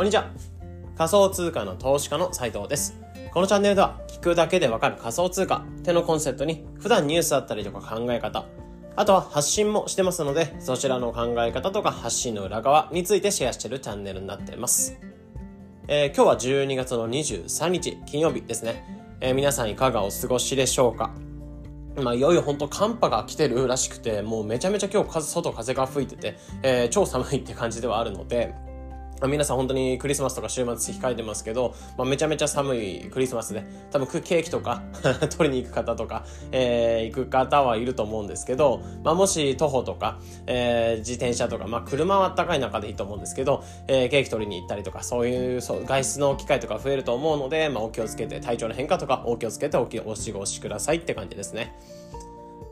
こんにちは。仮想通貨の投資家の斉藤です。このチャンネルでは聞くだけでわかる仮想通貨ってのコンセプトに普段ニュースだったりとか考え方、あとは発信もしてますので、そちらの考え方とか発信の裏側についてシェアしてるチャンネルになってます。えー、今日は12月の23日金曜日ですね。えー、皆さんいかがお過ごしでしょうか？まあ、いよいよ本当寒波が来てるらしくて、もうめちゃめちゃ今日外風が吹いてて、えー、超寒いって感じではあるので、皆さん本当にクリスマスとか週末控えてますけど、まあ、めちゃめちゃ寒いクリスマスで、多分ケーキとか 取りに行く方とか、えー、行く方はいると思うんですけど、まあ、もし徒歩とか、えー、自転車とか、まあ、車は暖かい中でいいと思うんですけど、えー、ケーキ取りに行ったりとか、そういうそう外出の機会とか増えると思うので、まあ、お気をつけて、体調の変化とかお気をつけておお過ごしくださいって感じですね。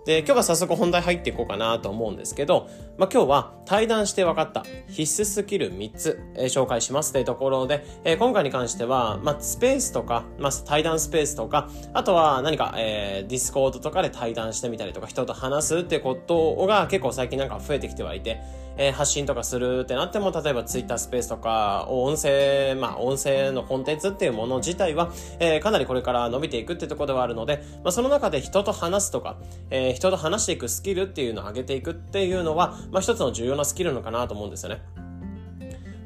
で、今日は早速本題入っていこうかなと思うんですけど、まあ、今日は対談して分かった必須スキル3つ、えー、紹介しますというところで、えー、今回に関しては、まあ、スペースとか、まあ、対談スペースとか、あとは何か、えー、ディスコードとかで対談してみたりとか、人と話すってことが結構最近なんか増えてきてはいて、えー、発信とかするってなっても、例えば Twitter スペースとか、音声、まあ、音声のコンテンツっていうもの自体は、えー、かなりこれから伸びていくってところではあるので、まあ、その中で人と話すとか、えー、人と話していくスキルっていうのを上げていくっていうのは、まあ、一つの重要なスキルのかなと思うんですよね。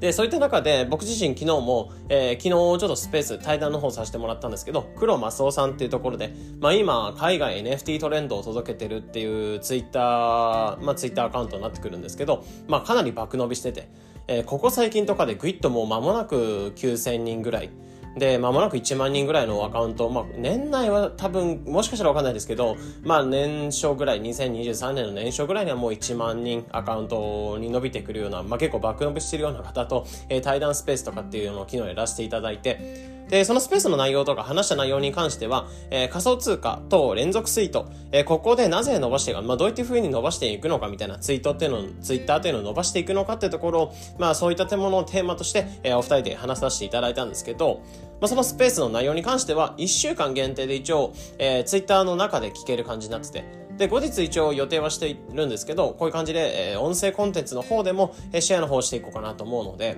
で、そういった中で僕自身昨日も、えー、昨日ちょっとスペース対談の方させてもらったんですけど、黒マスオさんっていうところで、まあ今、海外 NFT トレンドを届けてるっていうツイッター、まあツイッターアカウントになってくるんですけど、まあかなり爆伸びしてて、えー、ここ最近とかでグイッともう間もなく9000人ぐらい、で、まもなく1万人ぐらいのアカウント、まあ、年内は多分、もしかしたらわかんないですけど、まあ、年初ぐらい、2023年の年初ぐらいにはもう1万人アカウントに伸びてくるような、まあ、結構爆伸びしてるような方と、えー、対談スペースとかっていうのを昨日やらせていただいて、で、そのスペースの内容とか話した内容に関しては、えー、仮想通貨と連続ツイート、えー、ここでなぜ伸ばしていくか、まあ、どういった風に伸ばしていくのかみたいなツイートっていうのを、ツイッターっていうのを伸ばしていくのかっていうところを、まあ、そういったものをテーマとして、えー、お二人で話させていただいたんですけど、まあ、そのスペースの内容に関しては、1週間限定で一応、えー、ツイッターの中で聞ける感じになってて、で、後日一応予定はしているんですけど、こういう感じで、えー、音声コンテンツの方でも、えー、シェアの方していこうかなと思うので、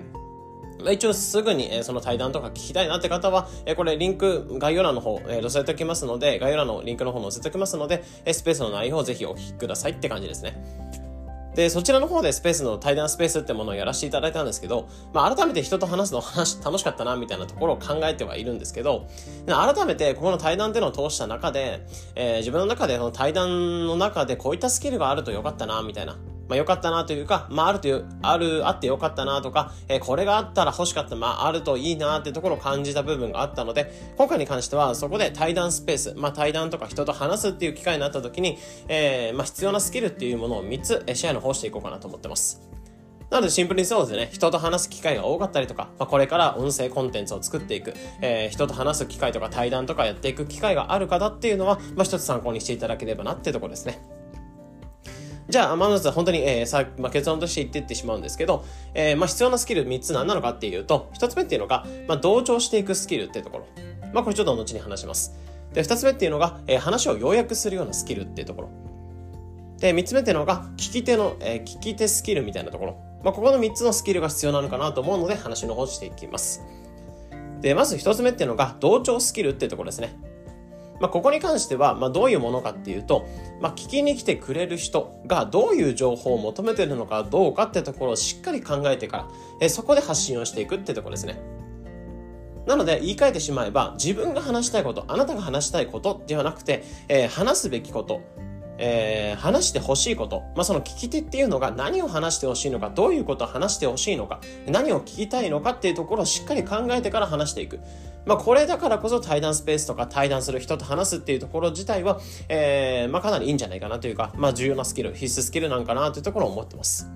一応すぐに、えその対談とか聞きたいなって方は、えこれリンク概要欄の方、え載せておきますので、概要欄のリンクの方載せておきますので、えスペースの内容をぜひお聞きくださいって感じですね。で、そちらの方でスペースの対談スペースってものをやらせていただいたんですけど、まあ改めて人と話すの話楽しかったなみたいなところを考えてはいるんですけど、改めてここの対談っていうのを通した中で、えー、自分の中でこの対談の中でこういったスキルがあるとよかったなみたいな。まあ良かったなというか、まああるという、ある、あって良かったなとか、えー、これがあったら欲しかった、まああるといいなってところを感じた部分があったので、今回に関してはそこで対談スペース、まあ対談とか人と話すっていう機会になった時に、えー、まあ必要なスキルっていうものを3つ、えシェアの方していこうかなと思ってます。なのでシンプルにそうですね、人と話す機会が多かったりとか、まあ、これから音声コンテンツを作っていく、えー、人と話す機会とか対談とかやっていく機会がある方っていうのは、まあ、一つ参考にしていただければなってところですね。じゃあ、まず本当に、えー、さ、まあ、結論として言っていってしまうんですけど、えー、まあ、必要なスキル3つ何なのかっていうと、1つ目っていうのが、まあ、同調していくスキルっていうところ。まあ、これちょっと後に話します。で、2つ目っていうのが、えー、話を要約するようなスキルっていうところ。で、3つ目っていうのが、聞き手の、えー、聞き手スキルみたいなところ。まあ、ここの3つのスキルが必要なのかなと思うので、話の方していきます。で、まず1つ目っていうのが、同調スキルっていうところですね。まあ、ここに関しては、まあ、どういうものかっていうと、まあ、聞きに来てくれる人がどういう情報を求めてるのかどうかってところをしっかり考えてから、えそこで発信をしていくってところですね。なので、言い換えてしまえば、自分が話したいこと、あなたが話したいことではなくて、えー、話すべきこと、えー、話してほしいこと、まあ、その聞き手っていうのが何を話してほしいのか、どういうことを話してほしいのか、何を聞きたいのかっていうところをしっかり考えてから話していく。まあ、これだからこそ対談スペースとか対談する人と話すっていうところ自体は、えー、まあ、かなりいいんじゃないかなというか、まあ、重要なスキル、必須スキルなんかなというところを思ってます。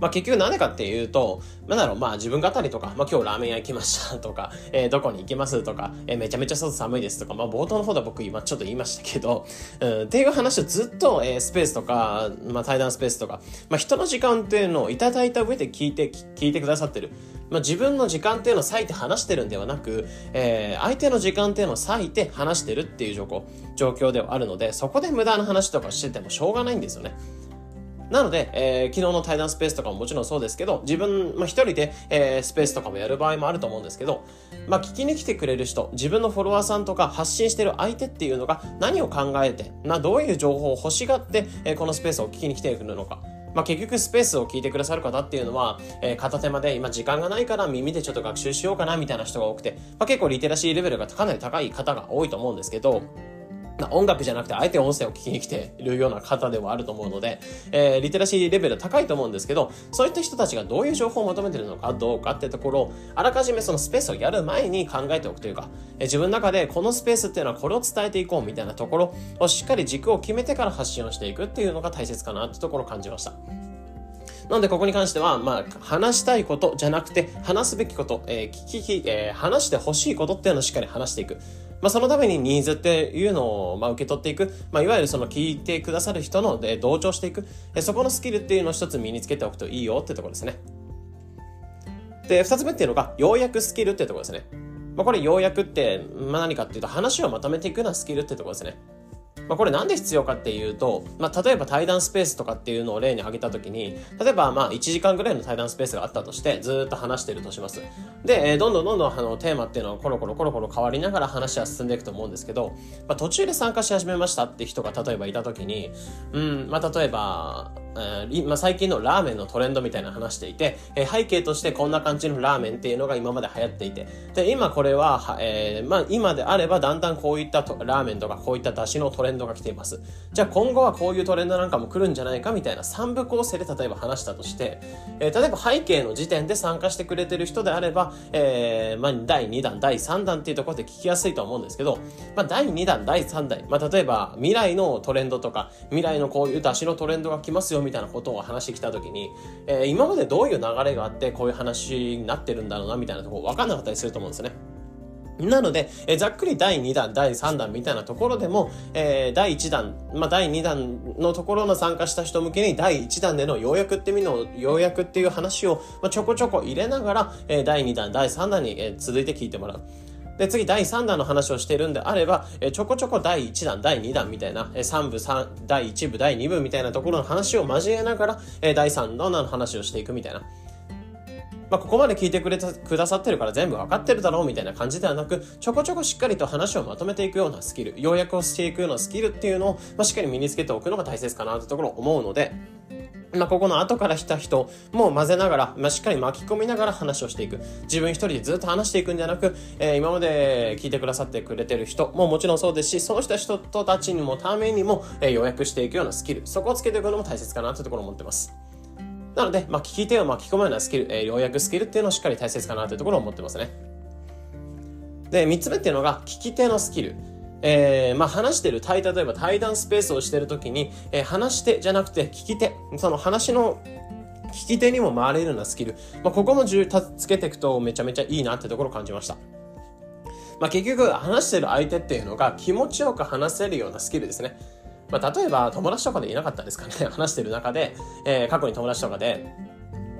まあ結局なんでかっていうと、なんだろう、まあ自分語りとか、まあ今日ラーメン屋行きましたとか、えー、どこに行きますとか、えー、めちゃめちゃ外寒いですとか、まあ冒頭の方で僕今ちょっと言いましたけど、うん、っていう話をずっと、えー、スペースとか、まあ対談スペースとか、まあ人の時間っていうのをいただいた上で聞いて、聞いてくださってる。まあ自分の時間っていうのを割いて話してるんではなく、えー、相手の時間っていうのを割いて話してるっていう状況、状況ではあるので、そこで無駄な話とかしててもしょうがないんですよね。なので、えー、昨日の対談スペースとかももちろんそうですけど、自分、まあ、一人で、えー、スペースとかもやる場合もあると思うんですけど、まあ、聞きに来てくれる人、自分のフォロワーさんとか発信してる相手っていうのが何を考えて、な、どういう情報を欲しがって、えー、このスペースを聞きに来てくるのか。まあ、結局スペースを聞いてくださる方っていうのは、えー、片手間で今時間がないから耳でちょっと学習しようかなみたいな人が多くて、まあ、結構リテラシーレベルがかなり高い方が多いと思うんですけど、音楽じゃなくて、あえて音声を聞きに来ているような方ではあると思うので、えー、リテラシーレベル高いと思うんですけど、そういった人たちがどういう情報を求めてるのかどうかってところを、あらかじめそのスペースをやる前に考えておくというか、えー、自分の中でこのスペースっていうのはこれを伝えていこうみたいなところをしっかり軸を決めてから発信をしていくっていうのが大切かなってところを感じました。なので、ここに関しては、まあ、話したいことじゃなくて、話すべきこと、えー、聞き、えー、話してほしいことっていうのをしっかり話していく。まあ、そのためにニーズっていうのを、まあ、受け取っていく、まあ、いわゆるその聞いてくださる人ので同調していく、そこのスキルっていうのを一つ身につけておくといいよってところですね。で、二つ目っていうのが、ようやくスキルってところですね。まあ、これようやくって、まあ、何かっていうと、話をまとめていくようなスキルってところですね。まあ、これなんで必要かっていうと、まあ、例えば対談スペースとかっていうのを例に挙げたときに、例えばまあ1時間ぐらいの対談スペースがあったとして、ずっと話してるとします。で、えー、どんどんどんどんあのテーマっていうのはコロコロコロコロ変わりながら話は進んでいくと思うんですけど、まあ、途中で参加し始めましたって人が例えばいたときに、うん、まあ、例えば、えー、まあ、最近のラーメンのトレンドみたいな話していて、えー、背景としてこんな感じのラーメンっていうのが今まで流行っていて、で、今これは、えー、まあ、今であればだんだんこういったラーメンとかこういった出汁のトレンドが来ています。じゃあ今後はこういうトレンドなんかも来るんじゃないかみたいな3部構成で例えば話したとして、えー、例えば背景の時点で参加してくれてる人であれば、えー、まあ、第2弾、第3弾っていうところで聞きやすいと思うんですけど、まあ、第2弾、第3弾、まあ、例えば未来のトレンドとか、未来のこういう出汁のトレンドが来ますよみたいなことを話してきたときに、えー、今までどういう流れがあってこういう話になってるんだろうなみたいなところ分かんなかったりすると思うんですね。なので、えざっくり第2弾、第3弾みたいなところでも、えー、第1弾、まあ、第2弾のところの参加した人向けに第1弾での要約ってみの、要約っていう話を、まあ、ちょこちょこ入れながら、えー、第2弾、第3弾に、えー、続いて聞いてもらう。で、次、第3弾の話をしているんであれば、えちょこちょこ第1弾、第2弾みたいな、え3部、3、第1部、第2部みたいなところの話を交えながら、え第3弾の話をしていくみたいな。まあ、ここまで聞いてくれた、くださってるから全部わかってるだろうみたいな感じではなく、ちょこちょこしっかりと話をまとめていくようなスキル、要約をしていくようなスキルっていうのを、まあ、しっかり身につけておくのが大切かなってところを思うので、まあ、ここの後から来た人も混ぜながら、まあ、しっかり巻き込みながら話をしていく。自分一人でずっと話していくんじゃなく、えー、今まで聞いてくださってくれてる人ももちろんそうですし、そうした人たちにもためにも、えー、予約していくようなスキル、そこをつけていくのも大切かなというところを思ってます。なので、まあ、聞き手を巻き込むようなスキル、えー、要約スキルっていうのをしっかり大切かなというところを思ってますね。で、3つ目っていうのが、聞き手のスキル。えー、まあ話してる対、例えば対談スペースをしてるときに、えー、話し手じゃなくて聞き手、その話の聞き手にも回れるようなスキル。まあここも重つけていくとめちゃめちゃいいなってところを感じました。まあ結局話してる相手っていうのが気持ちよく話せるようなスキルですね。まあ、例えば友達とかでいなかったですかね。話してる中で、えー、過去に友達とかで、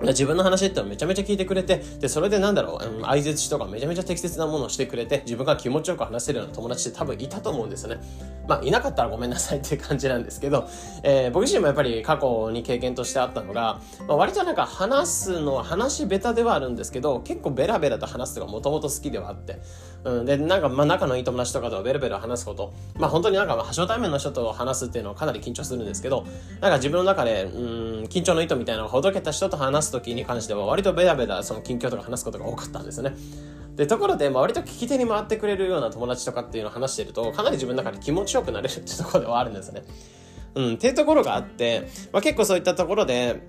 自分の話ってめちゃめちゃ聞いてくれて、で、それでなんだろう、うん、相槌とかめちゃめちゃ適切なものをしてくれて、自分が気持ちよく話せるような友達って多分いたと思うんですよね。まあ、いなかったらごめんなさいっていう感じなんですけど、えー、僕自身もやっぱり過去に経験としてあったのが、まあ、割となんか話すのは話ベタではあるんですけど、結構ベラベラと話すのがもともと好きではあって、うん、で、なんか、まあ、仲のいい友達とかとベラベラ話すこと、まあ、本当になんか、初対面の人と話すっていうのはかなり緊張するんですけど、なんか自分の中で、うん、緊張の糸みたいなのをほどけた人と話すときに関しては、割とベラベラその近況とか話すことが多かったんですね。で、ところで、まあ、割と聞き手に回ってくれるような友達とかっていうのを話してると、かなり自分の中で気持ちよくなれるっていうところではあるんですね。うん、っていうところがあって、まあ、結構そういったところで、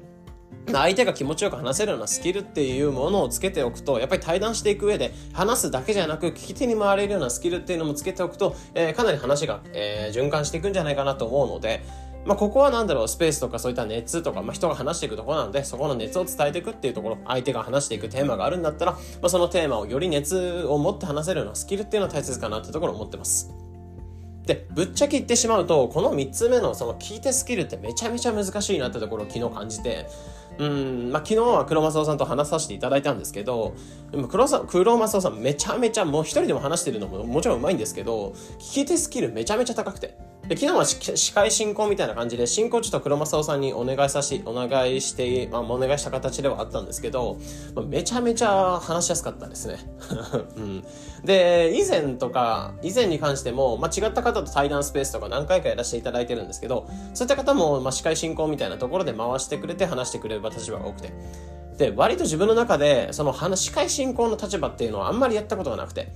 相手が気持ちよく話せるようなスキルっていうものをつけておくと、やっぱり対談していく上で、話すだけじゃなく、聞き手に回れるようなスキルっていうのもつけておくと、えー、かなり話が、えー、循環していくんじゃないかなと思うので、まあ、ここはなんだろう、スペースとかそういった熱とか、まあ、人が話していくところなので、そこの熱を伝えていくっていうところ、相手が話していくテーマがあるんだったら、まあ、そのテーマをより熱を持って話せるようなスキルっていうのは大切かなってところを思ってます。で、ぶっちゃけ言ってしまうと、この3つ目のその聞いてスキルってめちゃめちゃ難しいなってところを昨日感じて、うん、まあ、昨日は黒正夫さんと話させていただいたんですけど、黒さ黒正夫さんめちゃめちゃもう一人でも話してるのももちろんうまいんですけど、聞き手スキルめちゃめちゃ高くて。で昨日は司会進行みたいな感じで、進行ちょっと黒正夫さんにお願いさし、お願いして、まあ、お願いした形ではあったんですけど、まあ、めちゃめちゃ話しやすかったですね。うん、で、以前とか、以前に関しても、まあ、違った方と対談スペースとか何回かやらせていただいてるんですけど、そういった方も、まあ、司会進行みたいなところで回してくれて話してくれる立場が多くて。で、割と自分の中で、その話、司会進行の立場っていうのはあんまりやったことがなくて、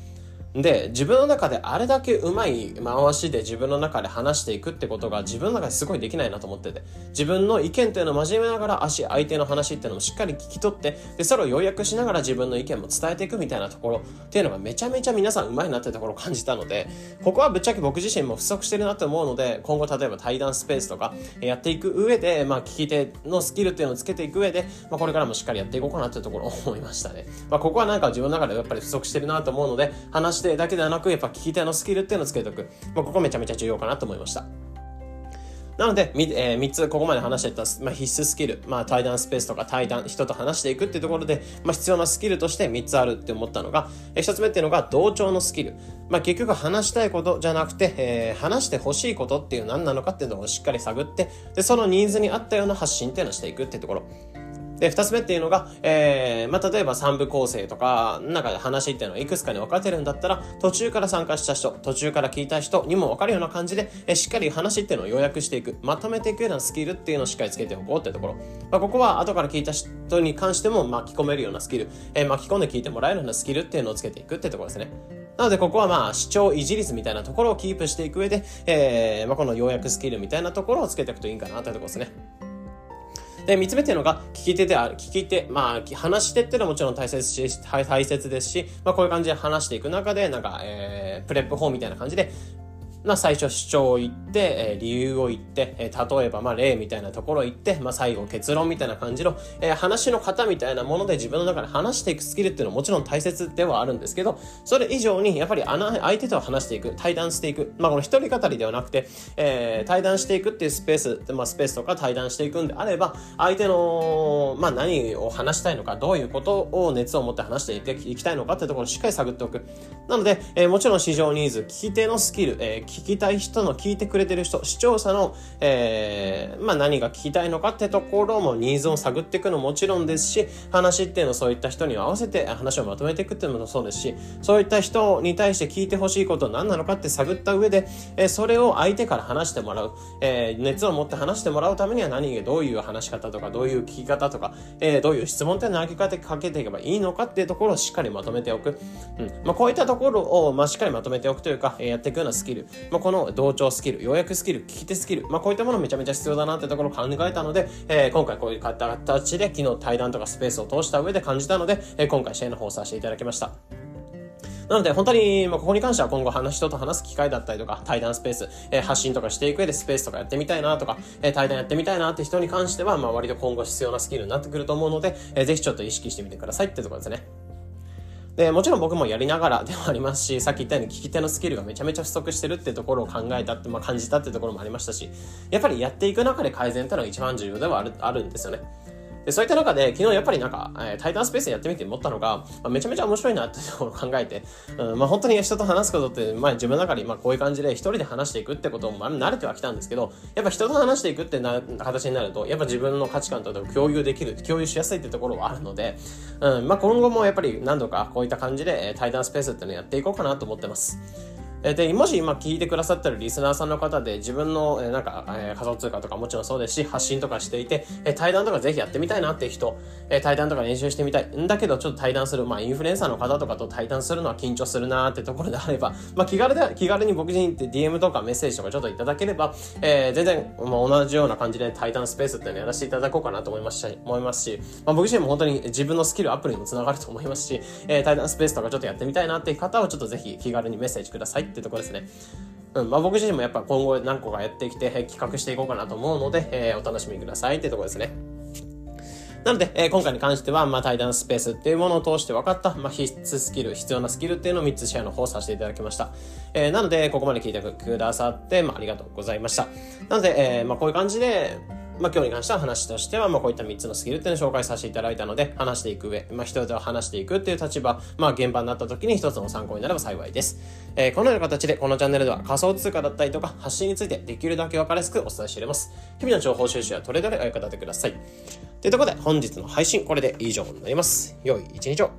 で、自分の中であれだけうまい回しで自分の中で話していくってことが自分の中ですごいできないなと思ってて、自分の意見っていうのを真面目ながら足、相手の話っていうのもしっかり聞き取って、で、それを要約しながら自分の意見も伝えていくみたいなところっていうのがめちゃめちゃ皆さんうまいなってところを感じたので、ここはぶっちゃけ僕自身も不足してるなと思うので、今後例えば対談スペースとかやっていく上で、まあ聞き手のスキルっていうのをつけていく上で、まあこれからもしっかりやっていこうかなっていうところを思いましたね。まあここはなんか自分の中でやっぱり不足してるなと思うので、話してだけではなく、やっぱ聞き手のスキルっていうのをつけておく。まあ、ここめちゃめちゃ重要かなと思いました。なので、えー、3つここまで話してた、まあ、必須スキル、まあ、対談スペースとか対談、人と話していくっていうところで、まあ、必要なスキルとして3つあるって思ったのが、えー、1つ目っていうのが同調のスキル。まあ、結局話したいことじゃなくて、えー、話してほしいことっていう何なのかっていうのをしっかり探って、で、そのニーズに合ったような発信っていうのをしていくっていうところ。で、二つ目っていうのが、えー、まあ、例えば三部構成とか、なんか話っていうのはいくつかに分かれてるんだったら、途中から参加した人、途中から聞いた人にも分かるような感じで、えー、しっかり話っていうのを要約していく、まとめていくようなスキルっていうのをしっかりつけておこうってところ。まあ、ここは後から聞いた人に関しても巻き込めるようなスキル、えー、巻き込んで聞いてもらえるようなスキルっていうのをつけていくってところですね。なので、ここはまあ、視聴維持率みたいなところをキープしていく上で、えー、まあ、この要約スキルみたいなところをつけていくといいかなというところですね。で、三つ目っていうのが、聞き手である。聞き手、まあ、話し手っていうのはもちろん大切し、大切ですし、まあ、こういう感じで話していく中で、なんか、えー、プレップ法みたいな感じで、まあ、最初主張を言って、えー、理由を言って、えー、例えば、まあ、例みたいなところを言って、まあ、最後結論みたいな感じの、えー、話の型みたいなもので自分の中で話していくスキルっていうのはもちろん大切ではあるんですけど、それ以上に、やっぱり相手と話していく、対談していく、まあ、この一人語りではなくて、えー、対談していくっていうスペース、まあ、スペースとか対談していくんであれば、相手の、まあ、何を話したいのか、どういうことを熱を持って話していきたいのかっていうところをしっかり探っておく。なので、えー、もちろん市場ニーズ、聞き手のスキル、えー、聞きたい人の聞いてくれてる人、視聴者の、えー、まあ何が聞きたいのかってところもニーズを探っていくのももちろんですし、話っていうのをそういった人に合わせて話をまとめていくっていうのもそうですし、そういった人に対して聞いてほしいことは何なのかって探った上で、えー、それを相手から話してもらう、えー、熱を持って話してもらうためには何がどういう話し方とか、どういう聞き方とか、えー、どういう質問っていうのを投げかけていけばいいのかっていうところをしっかりまとめておく。うん。まあこういったところを、まあしっかりまとめておくというか、えー、やっていくようなスキル。まあこの同調スキル、要約スキル、聞き手スキル、まあこういったものめちゃめちゃ必要だなってところを考えたので、えー、今回こういう形で昨日対談とかスペースを通した上で感じたので、えー、今回試合の方をさせていただきました。なので、本当に、ま、ここに関しては今後話、人と話す機会だったりとか、対談スペース、えー、発信とかしていく上でスペースとかやってみたいなとか、えー、対談やってみたいなって人に関しては、ま、割と今後必要なスキルになってくると思うので、えー、ぜひちょっと意識してみてくださいってところですね。で、もちろん僕もやりながらでもありますし、さっき言ったように聞き手のスキルがめちゃめちゃ不足してるってところを考えたって、まあ、感じたってところもありましたし、やっぱりやっていく中で改善っていうのが一番重要ではあるあるんですよね。で、そういった中で、昨日やっぱりなんか、えー、タイタンスペースやってみて思ったのが、まあ、めちゃめちゃ面白いなっていうところを考えて、うん、まあ本当に人と話すことって、まあ自分の中で、まあこういう感じで一人で話していくってことも、慣れてはきたんですけど、やっぱ人と話していくってな形になると、やっぱ自分の価値観と共有できる、共有しやすいってところはあるので、うん、まあ今後もやっぱり何度かこういった感じで、対談スペースっていうのをやっていこうかなと思ってます。で、もし今聞いてくださってるリスナーさんの方で自分の、えなんか、え仮想通貨とかもちろんそうですし、発信とかしていて、え対談とかぜひやってみたいなっていう人、え対談とか練習してみたい。んだけどちょっと対談する、まあインフルエンサーの方とかと対談するのは緊張するなーってところであれば、まあ気軽で、気軽に僕自身って DM とかメッセージとかちょっといただければ、えー、全然、まあ、同じような感じで対談スペースっていうのやらせていただこうかなと思いますし、思いますし、まあ僕自身も本当に自分のスキルアップにもつながると思いますし、えー、対談スペースとかちょっとやってみたいなっていう方はちょっとぜひ気軽にメッセージくださいってところですね。うん、まあ僕自身もやっぱ今後何個かやってきて、企画していこうかなと思うので、えー、お楽しみくださいってところですね。なので、えー、今回に関しては、まあ、対談スペースっていうものを通して分かった、まあ、必須スキル、必要なスキルっていうのを3つシェアの方させていただきました。えー、なので、ここまで聞いてくださって、まあ、ありがとうございました。なので、えー、まあ、こういう感じで、まあ今日に関しては話としては、まあこういった3つのスキルっていうのを紹介させていただいたので、話していく上、まあ人と話していくっていう立場、まあ現場になった時に一つの参考になれば幸いです。えー、このような形でこのチャンネルでは仮想通貨だったりとか発信についてできるだけ分かりやすくお伝えしております。日々の情報収集やトレードでお役立てください。というところで本日の配信これで以上になります。良い一日を。